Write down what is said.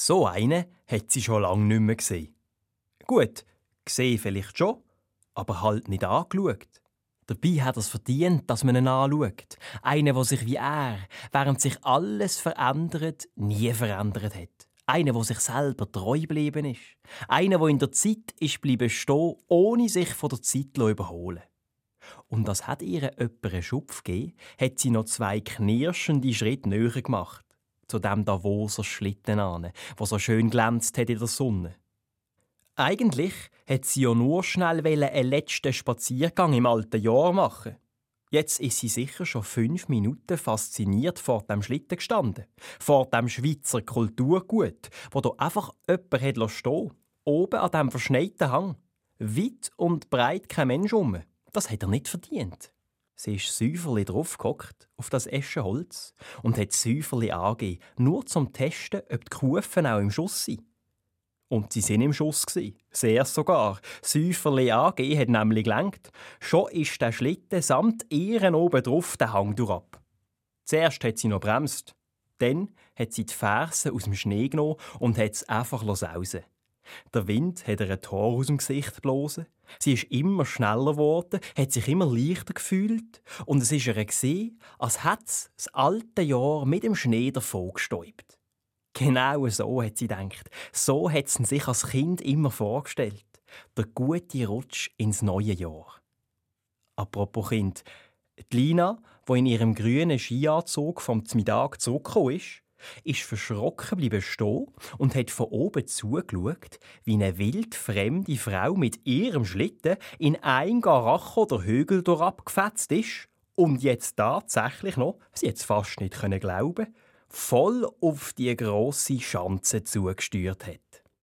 So einen hat sie schon lange nicht mehr gesehen. Gut, gesehen vielleicht schon, aber halt nicht angeschaut. Dabei hat er es verdient, dass man ihn anschaut. Einer, der sich wie er, während sich alles verändert, nie verändert hat. Einer, der sich selber treu geblieben ist. Einer, der in der Zeit ist bleiben stehen, ohne sich von der Zeit zu überholen. Und das hat ihr jemand einen Schupf gegeben, hat sie noch zwei knirschende Schritte näher gemacht. Zu dem Davoser Schlitten an, wo so schön glänzt hat in der Sonne. Eigentlich hat sie ja nur schnell einen letzten Spaziergang im alten Jahr machen. Jetzt ist sie sicher schon fünf Minuten fasziniert vor dem Schlitten gestanden. Vor dem Schweizer Kulturgut, wo da einfach jemand hat stehen Oben an dem verschneiten Hang. Weit und breit kein Mensch um. Das hat er nicht verdient. Sie ist säuferli draufgehockt, auf das Eschenholz, und hat säuferli angegeben, nur zum Testen, ob die Kufen auch im Schuss sind. Und sie sind im Schuss. Sehr sogar. Säuferli AG hat nämlich gelenkt. Schon ist der Schlitten samt ihren oben drauf den Hang durchab. Zuerst hat sie noch bremst. Dann hat sie die Fersen aus dem Schnee genommen und hat es einfach sausen. Der Wind hat ihr ein Tor aus dem Gesicht geblasen. Sie ist immer schneller geworden, hat sich immer leichter gefühlt und es ist ihr als hätte das alte Jahr mit dem Schnee davon gestäubt. Genau so hat sie gedacht. So hat sie sich als Kind immer vorgestellt. Der gute Rutsch ins neue Jahr. Apropos Kind. Die Lina, die in ihrem grünen Skianzug vom Mittag zurückgekommen ist, ist verschrocken bleiben stehen und hat von oben zugeschaut, wie eine wildfremde Frau mit ihrem Schlitten in ein Garach oder Hügel abgefetzt ist und jetzt tatsächlich noch, sie jetzt fast nicht glauben voll auf die grosse Schanze zugesteuert hat.